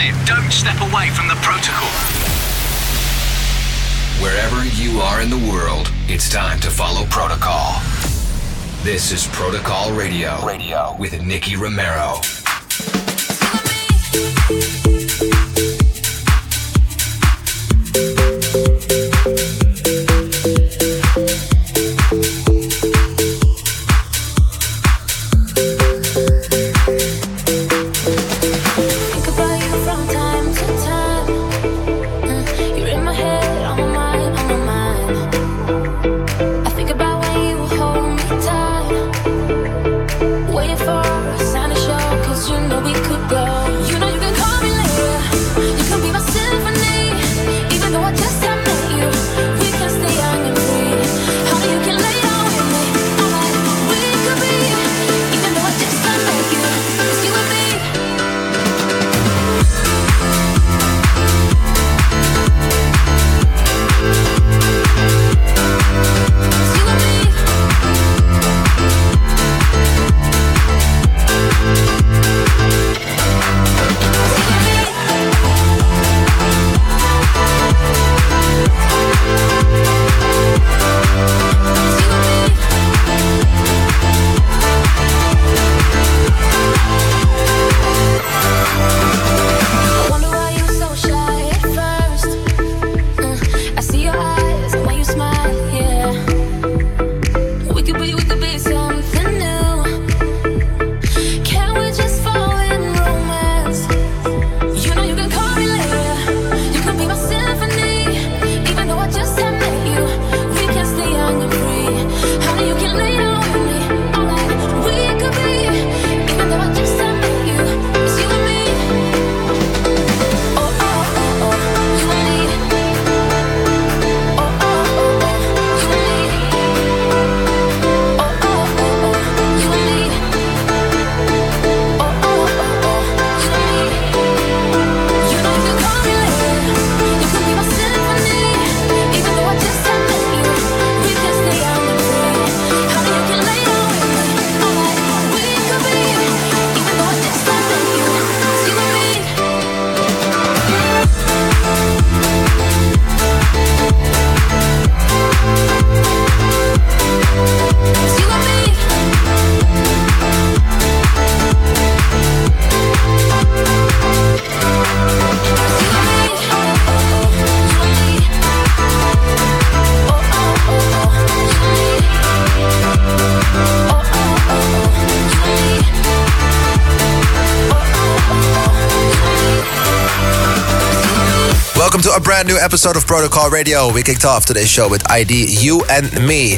it. Don't step away from the protocol. Wherever you are in the world, it's time to follow protocol. This is Protocol Radio. Radio with Nicky Romero. Episode of Protocol Radio. We kicked off today's show with ID, You and Me.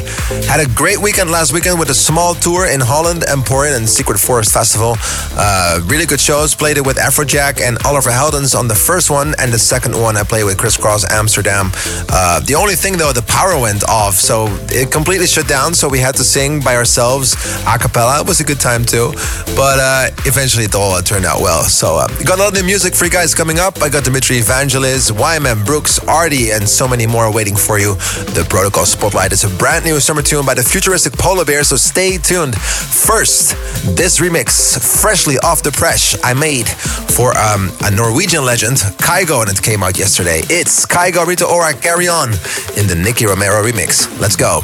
Had a great weekend last weekend with a small tour in Holland, Emporium, and Secret Forest Festival. Uh, really good shows. Played it with Afrojack and Oliver Heldens on the first one, and the second one I played with Kris Kross Amsterdam. Uh, the only thing though, the power went off, so it completely shut down. So we had to sing by ourselves a cappella. It was a good time too, but uh, eventually it all turned out well. So uh, got a lot of new music for you guys coming up. I got Dimitri Vangelis, YM Brooks, Artie, and so many more waiting for you. The Protocol Spotlight is a brand new summer tune by the futuristic Polar Bear, so stay tuned. First, this remix, freshly off the press, I made for um, a Norwegian legend, Kygo, and it came out yesterday. It's Kygo Rita Ora Carry On in the Nicky Romero remix. Let's go.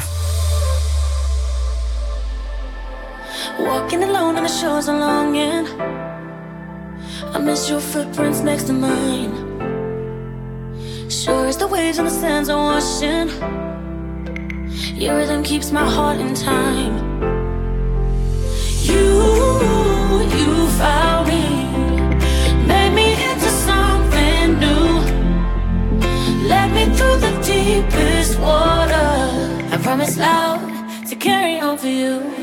Walking alone on the shores of longing. I miss your footprints next to mine. Sure as the waves and the sands are washing, your rhythm keeps my heart in time. You, you found me, made me into something new. Led me through the deepest water. I promise loud to carry on for you.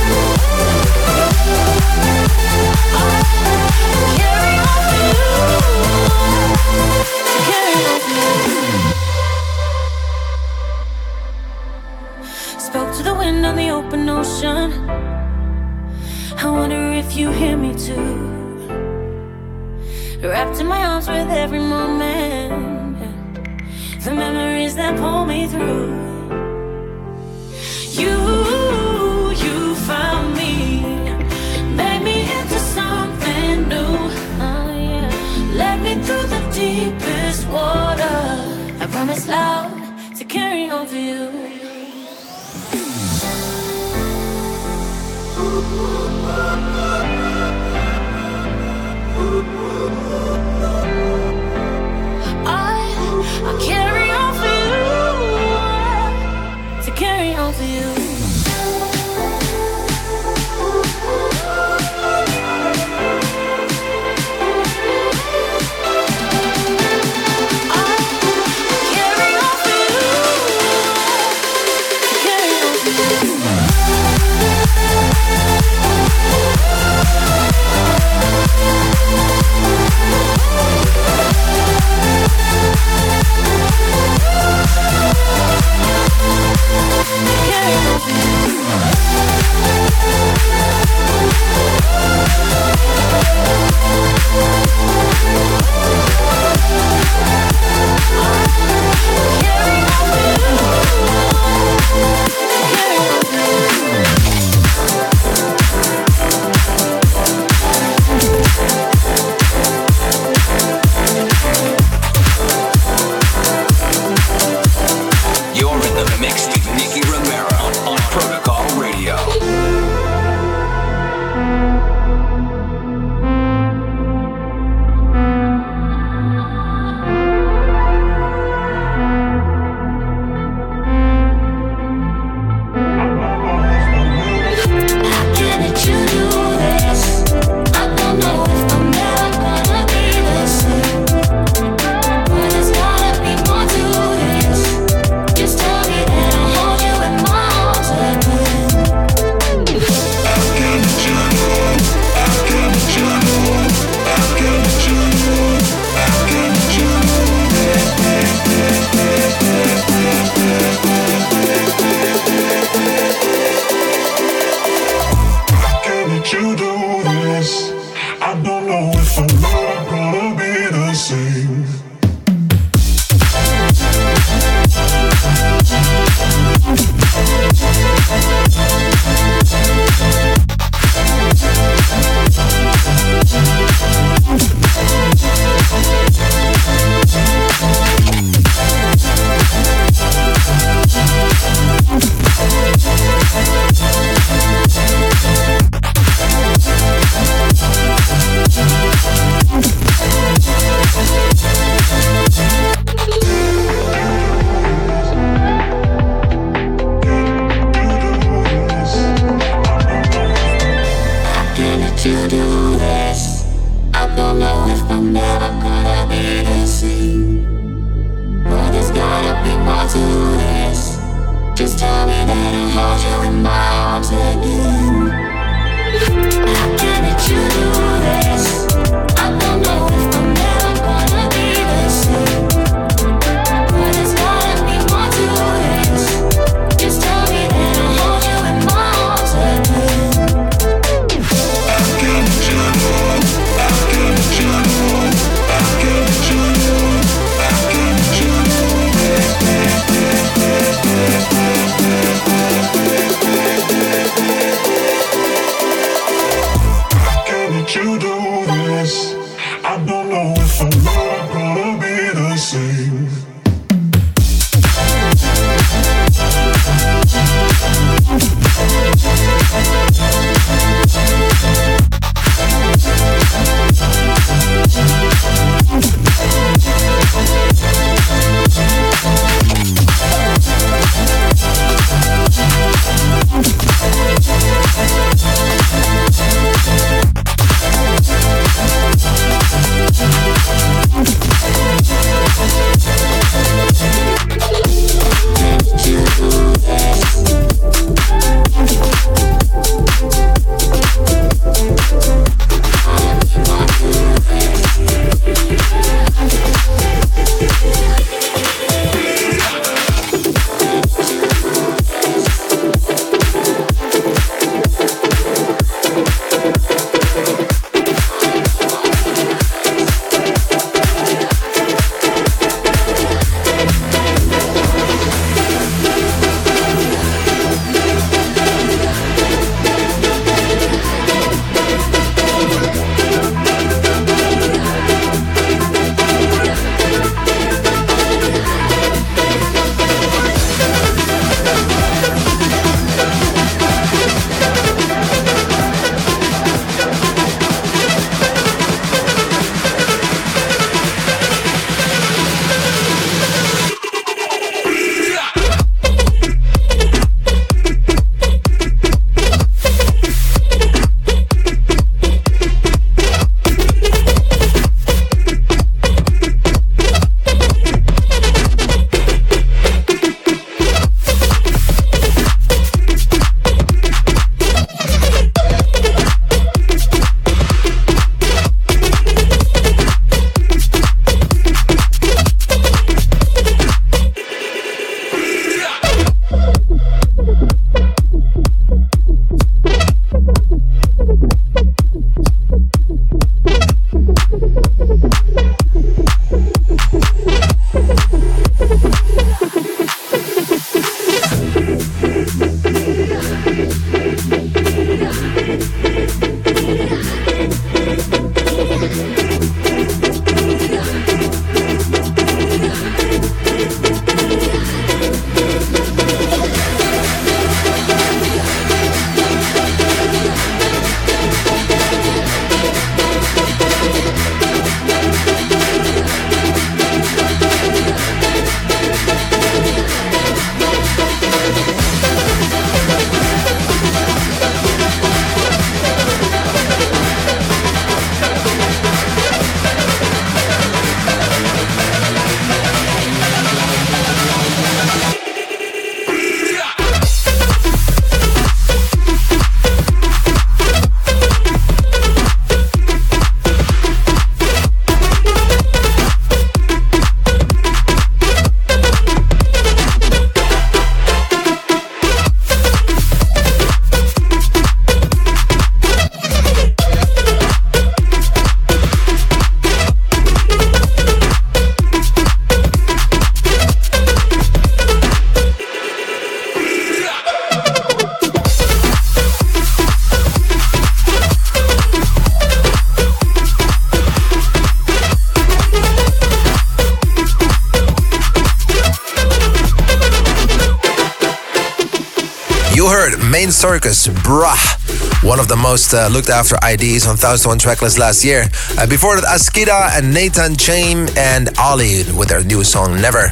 Circus, Bruh, one of the most uh, looked after IDs on 1001 Tracklist last year. Uh, before that, Askida and Nathan Chain and Ali with their new song Never.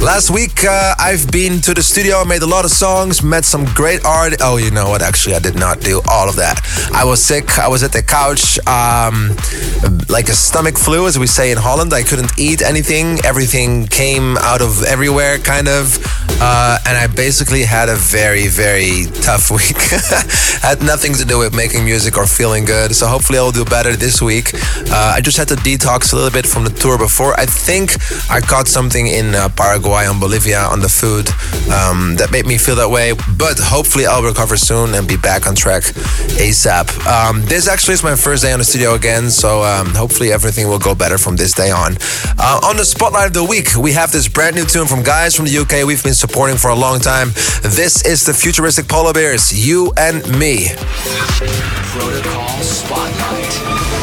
Last week, uh, I've been to the studio, made a lot of songs, met some great art. Oh, you know what? Actually, I did not do all of that. I was sick. I was at the couch, um, like a stomach flu, as we say in Holland. I couldn't eat anything. Everything came out of everywhere, kind of. Uh, and I basically had a very, very tough week. had nothing to do with making music or feeling good. So hopefully I'll do better this week. Uh, I just had to detox a little bit from the tour before. I think I caught something in uh, Paraguay and Bolivia on the food um, that made me feel that way. But hopefully I'll recover soon and be back on track ASAP. Um, this actually is my first day on the studio again, so um, hopefully everything will go better from this day on. Uh, on the spotlight of the week, we have this brand new tune from guys from the UK we've been supporting for a long time. This is the futuristic Polar Bears, You and Me. Protocol Spotlight.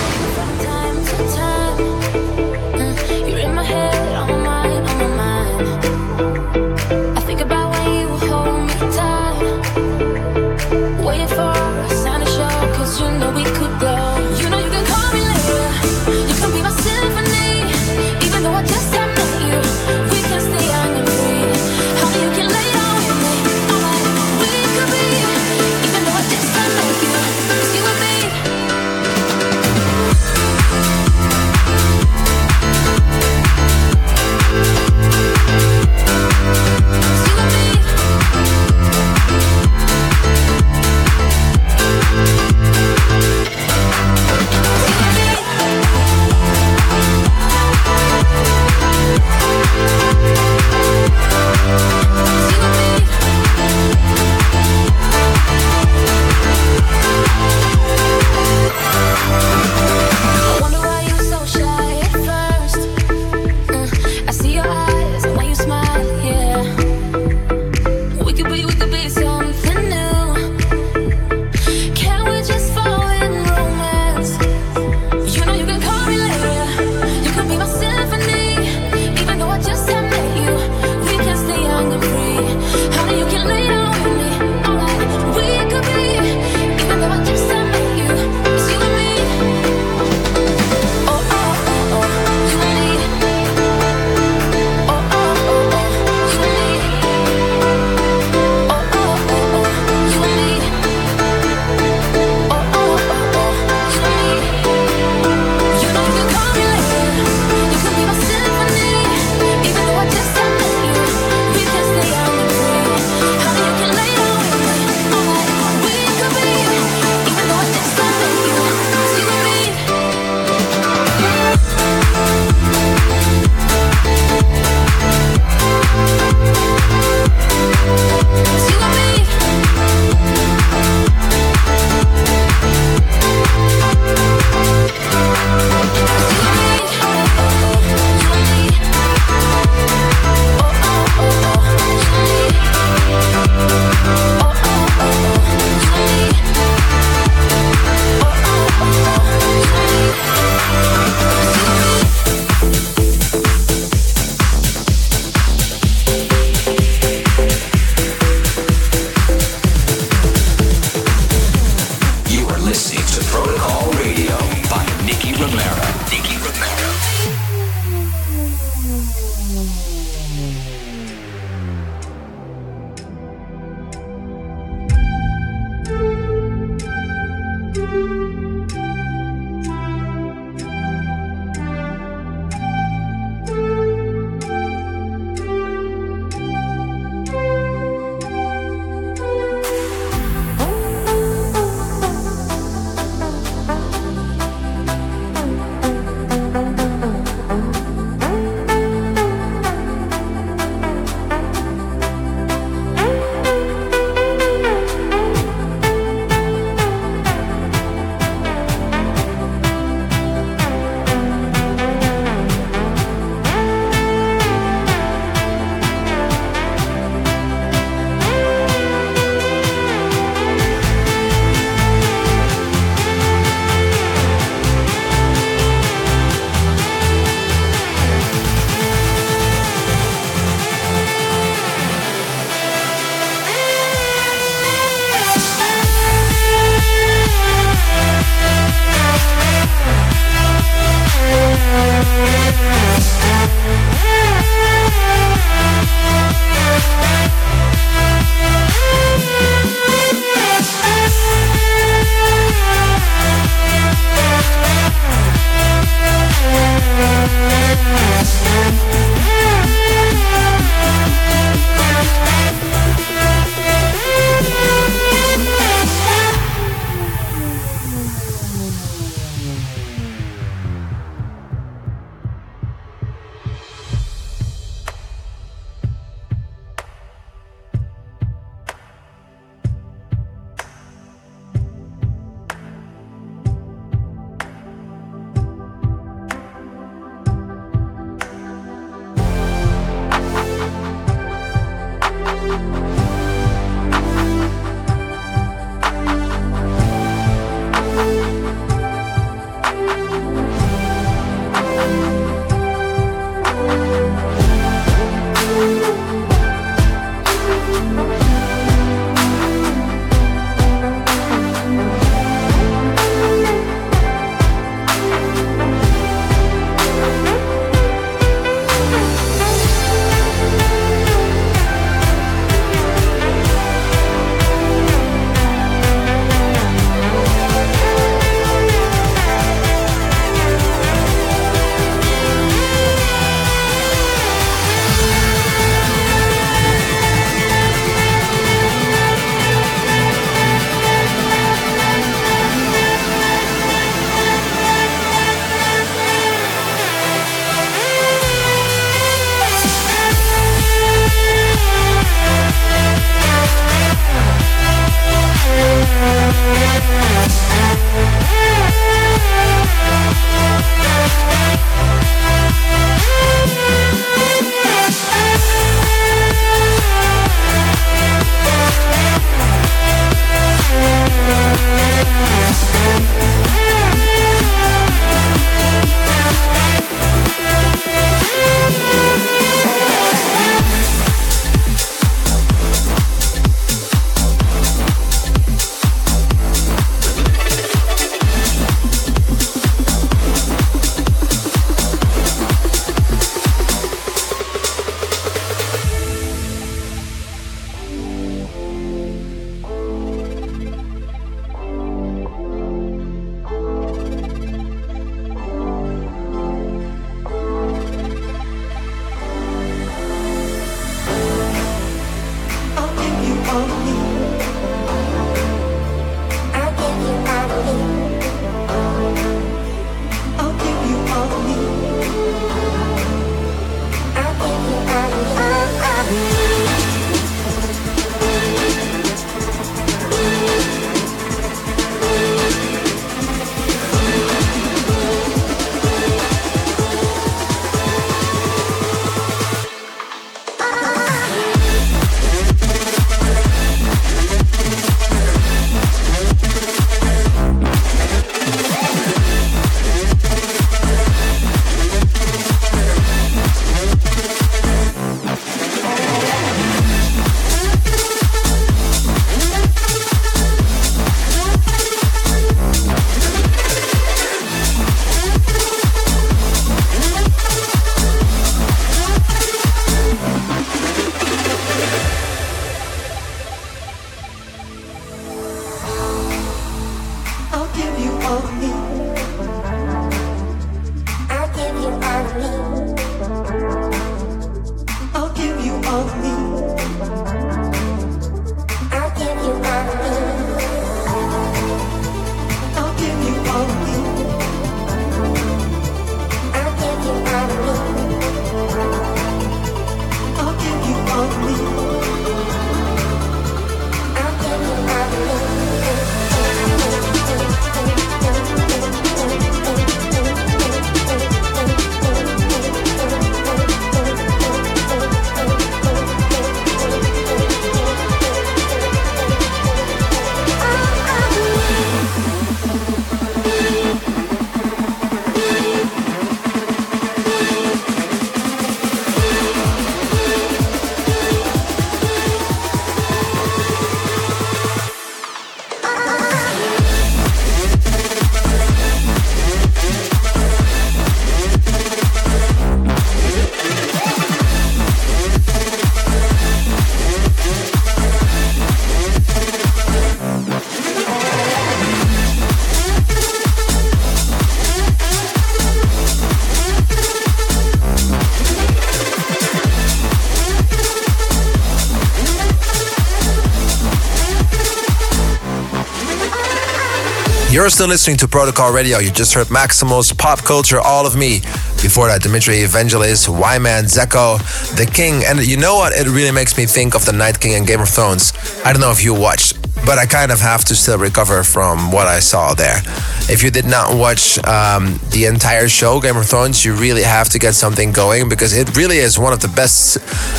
You're still listening to Protocol Radio. You just heard Maximals, Pop Culture, All of Me. Before that, Dimitri Vangelis, Wyman, Zeko, The King. And you know what? It really makes me think of The Night King and Game of Thrones. I don't know if you watched, but I kind of have to still recover from what I saw there. If you did not watch um, the entire show, Game of Thrones, you really have to get something going because it really is one of the best,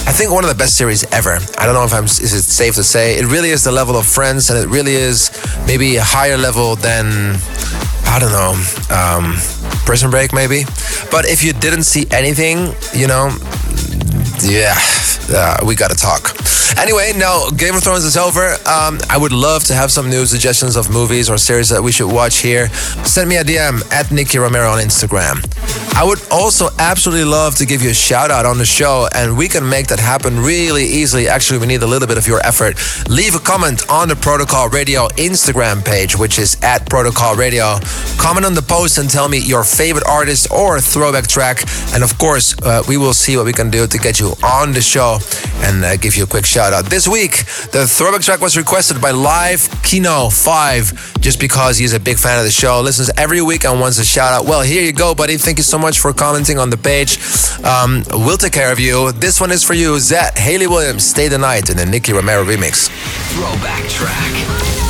I think, one of the best series ever. I don't know if I'm, is it safe to say? It really is the level of Friends and it really is maybe a higher level than I don't know, um, Prison Break maybe. But if you didn't see anything, you know, yeah, uh, we gotta talk. Anyway, now Game of Thrones is over. Um, I would love to have some new suggestions of movies or series that we should watch here. Send me a DM at Nicky Romero on Instagram. I would also absolutely love to give you a shout out on the show, and we can make that happen really easily. Actually, we need a little bit of your effort. Leave a comment on the Protocol Radio Instagram page, which is at Protocol Radio. Comment on the post and tell me your favorite artist or throwback track. And of course, uh, we will see what we can do to get you on the show and uh, give you a quick shout out. This week, the throwback track was requested by Live Kino 5 just because he's a big fan of the show, listens every week and wants a shout out. Well, here you go, buddy. Thank you so much for commenting on the page. Um, we'll take care of you. This one is for you, Zedd, Hayley Williams, Stay the Night in the Nicky Romero remix. Throwback track.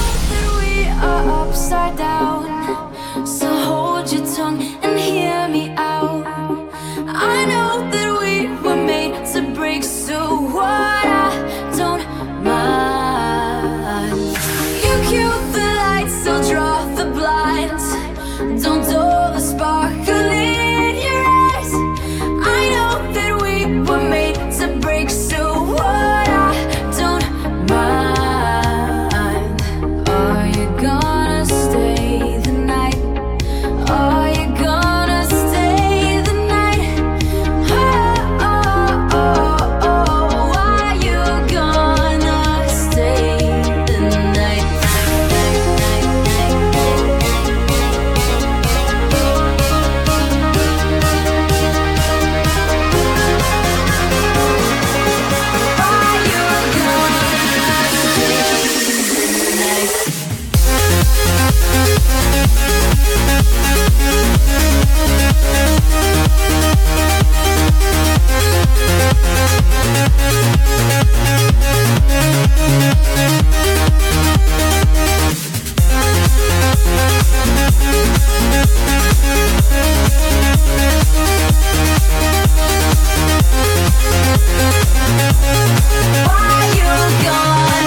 Are you gonna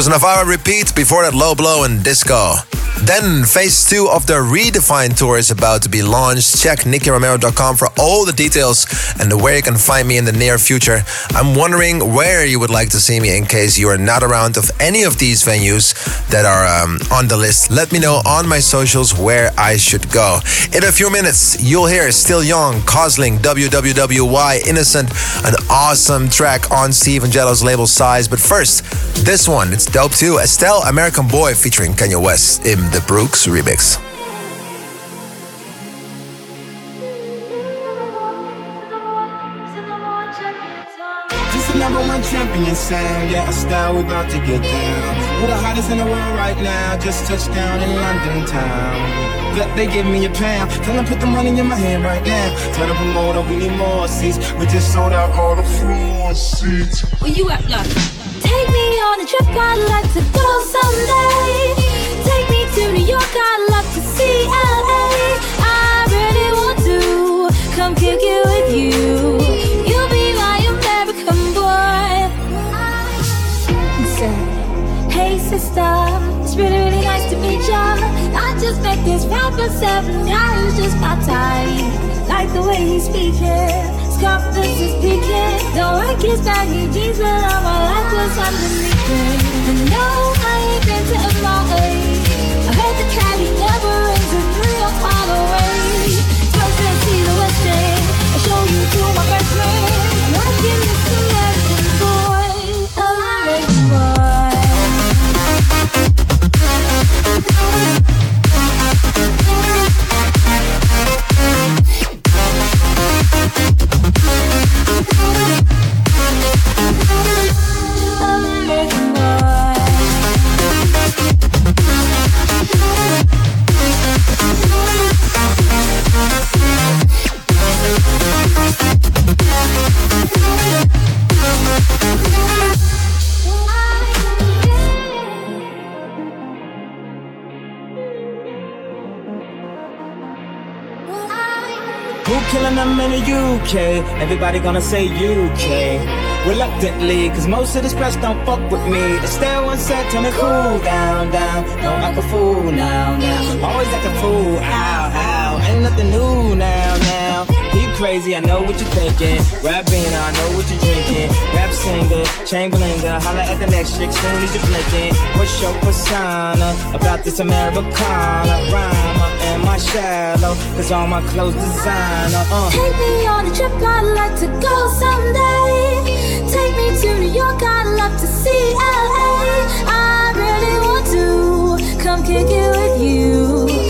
was Navarra Repeat, before that Low Blow and Disco. Then phase two of the redefined tour is about to be launched. Check nickyromero.com for all the details and where you can find me in the near future. I'm wondering where you would like to see me in case you are not around of any of these venues that are um, on the list. Let me know on my socials where I should go. In a few minutes, you'll hear Still Young, Cosling, WWWY, Innocent, an awesome track on Steve Angello's label Size. But first, this one, it's dope too. Estelle, American Boy featuring Kanye West in the Brooks remix. Number one champion sound, yeah, style we about to get down. We're the hottest in the world right now, just touched down in London town. That they give me a pound, tell them put the money in my hand right now. Tell the promoter we need more seats, we just sold out all the floor seats. Where you at, love? Take me on a trip, I'd like to go someday. Take me to New York, I'd love to see LA. I really want to come kick it with you. Sister, it's really, really nice to meet ya. I just met this rapper seven guys just my type. Like the way he's speaking, confidence is peaking. Don't like his baggy jeans, but all my life was underneath it. And no, I ain't been to LA. Them in the UK? Everybody gonna say UK. Reluctantly, cause most of this press don't fuck with me. Estelle once said, tell me cool down, down. Don't act a fool now, now. Always act a fool, ow, ow. Ain't nothing new now, now. Crazy, I know what you're thinking. Rap being, I know what you're drinking. Rap singer, Chamberlainer, holla at the next chick, soon as you're blinking. What's your persona about this Americana rhymer? Am I shallow? Cause all my clothes designer, uh. Take me on a trip, I'd like to go someday. Take me to New York, I'd love to see LA. I really want to come kick it with you.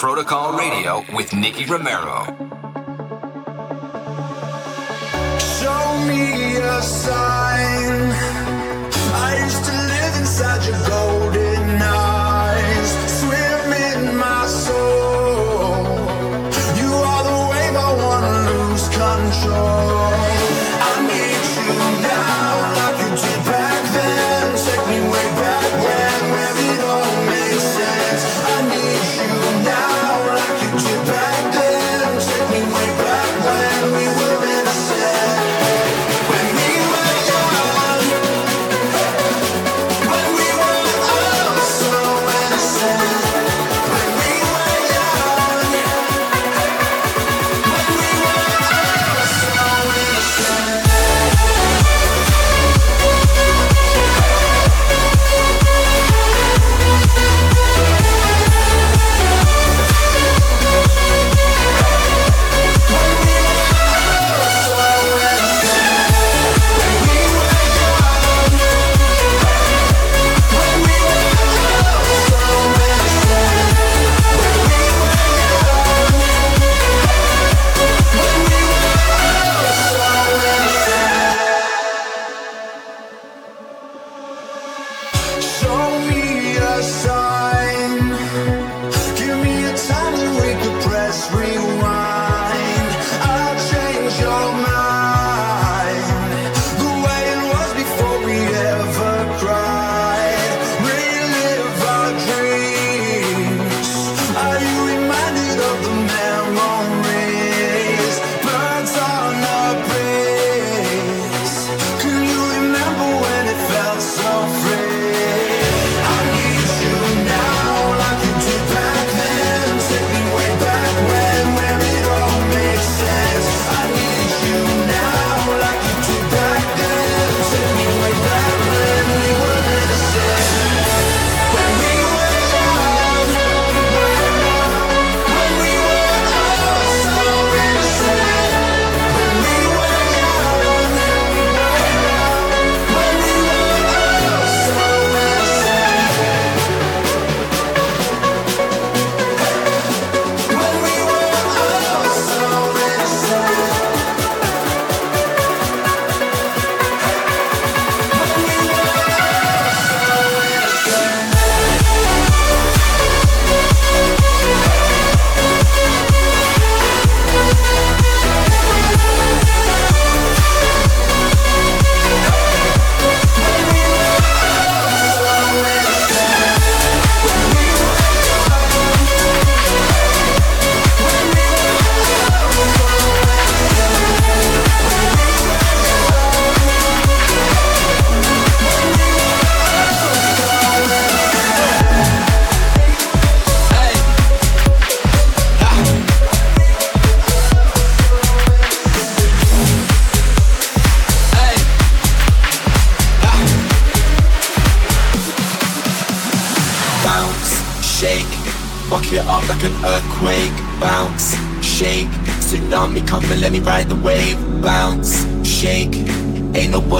Protocol Radio with Nicky Romero. Show me a sign. I used to live inside your golden eyes, swim in my soul. You are the wave I wanna lose control.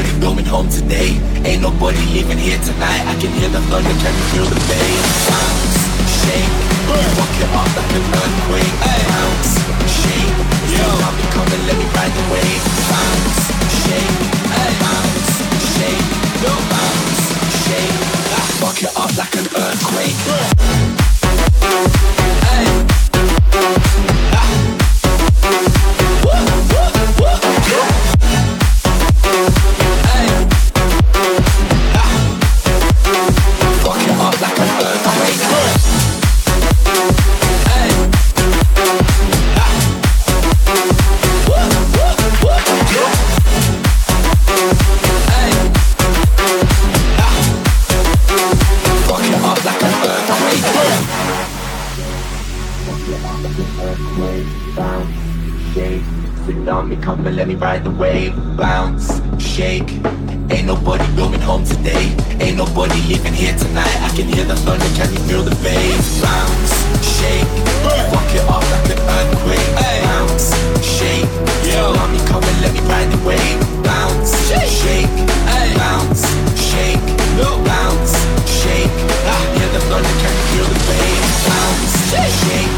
nobody going home today. Ain't nobody leaving here tonight. I can hear the thunder, can you feel the bass? Bounce, shake, walk it off like an earthquake. Bounce, shake, yo, I'll be coming, let me ride the wave. Bounce, shake, bounce, shake, no bounce, shake, walk it off like an earthquake. let me ride the wave, bounce, shake. Ain't nobody going home today. Ain't nobody even here tonight. I can hear the thunder, can you feel the bass? Bounce, shake, fuck it off like an earthquake. Bounce, shake, yo, mommy, come and let me ride the wave. Bounce, shake, bounce, shake, bounce, shake. Hear the thunder, can you feel the bass? Bounce, shake,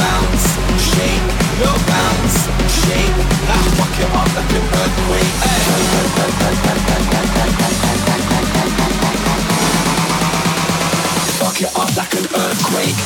bounce, shake. Fuck you up like an earthquake.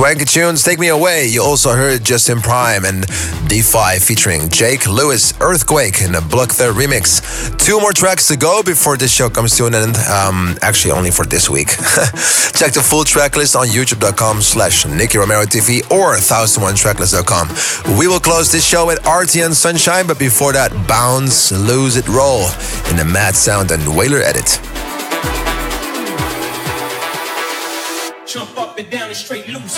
Swanky Tunes, Take Me Away. You also heard Justin Prime and Defy featuring Jake Lewis, Earthquake in a Blockter remix. Two more tracks to go before this show comes to an end. Um, actually, only for this week. Check the full track list on youtube.com slash Nicky Romero TV or 1001tracklist.com. We will close this show with RTN Sunshine, but before that, Bounce, Lose It, Roll in the Mad Sound and Whaler edit. Jump up and down and straight lose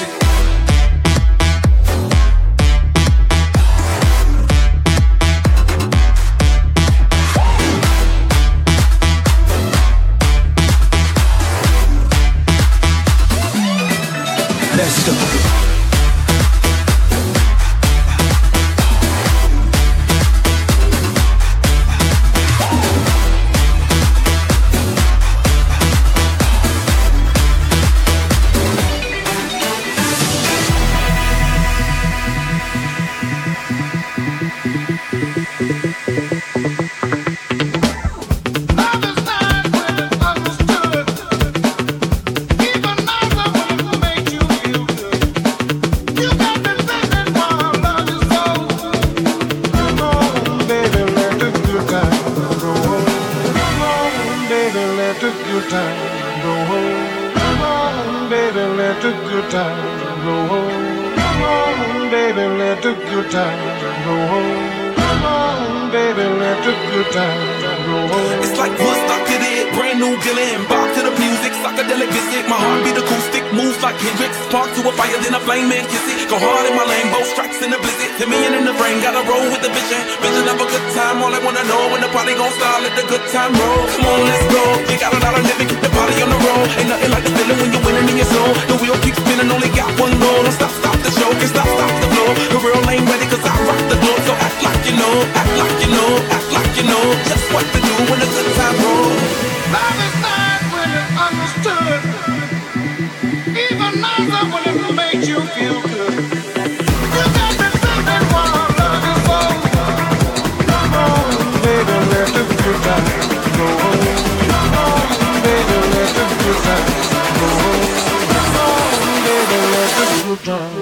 good go home. Come on, baby, let the good go home. It's like Woodstock did it, brand new Dylan. Bob to the music, psychedelic visit. My heartbeat acoustic moves like Hendrix. Spark to a fire, then I flame Man, kiss it. Go hard in my lane, both strikes in the blizzard. To me in the brain, gotta roll with the vision. Vision of a good time, all I wanna know when the party gon' start, let the good time roll. Come on, let's go. You got a lot of living, keep the party on the road. Ain't nothing like the feeling when you're winning in your soul. The wheel keeps spinning, only got one goal. Don't stop, stop know, cause I stop the flow. The world ain't ready cause I rock the globe. So act like you know, act like you know, act like you know. Just what to do when the time rolls. Love is when really understood. Even nicer when it made you feel good. You got you. Come on, baby, let the good times. Come on, baby, let the good times. Come on, baby, let the good times.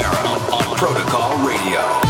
On Protocol Radio.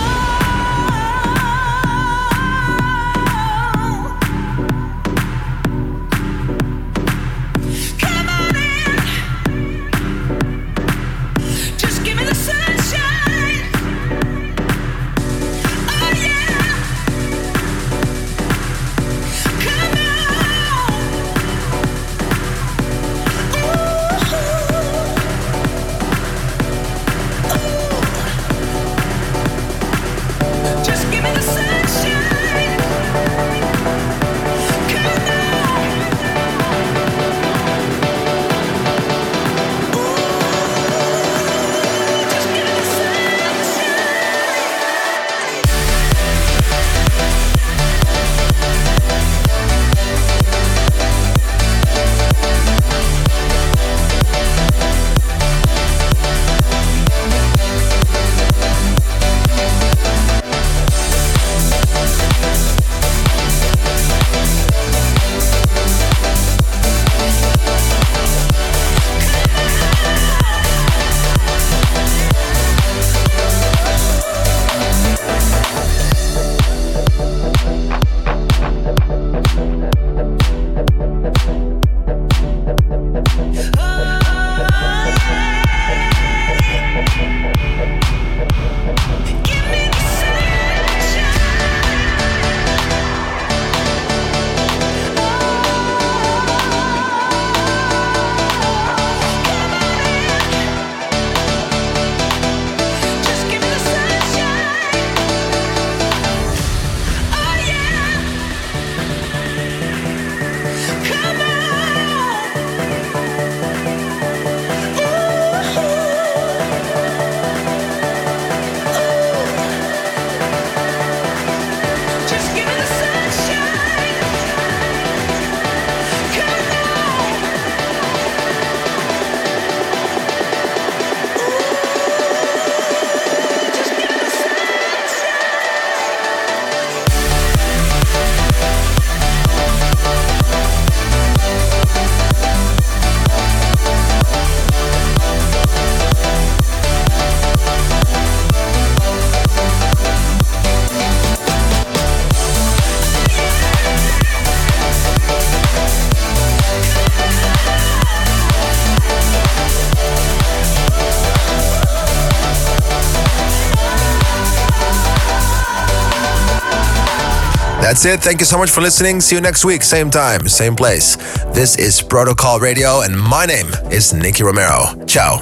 That's it. Thank you so much for listening. See you next week, same time, same place. This is Protocol Radio, and my name is Nicky Romero. Ciao.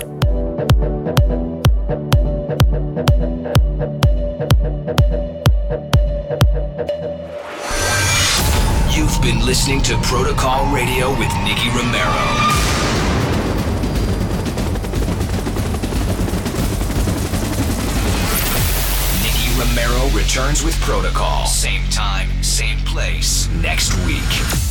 You've been listening to Protocol Radio with Nicky Romero. Romero returns with Protocol. Same time, same place, next week.